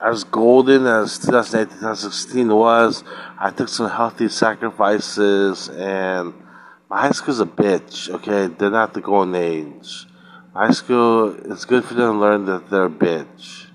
as golden as 2018, 2016 was, I took some healthy sacrifices, and my high school's a bitch, okay? They're not the golden age. High school, it's good for them to learn that they're a bitch.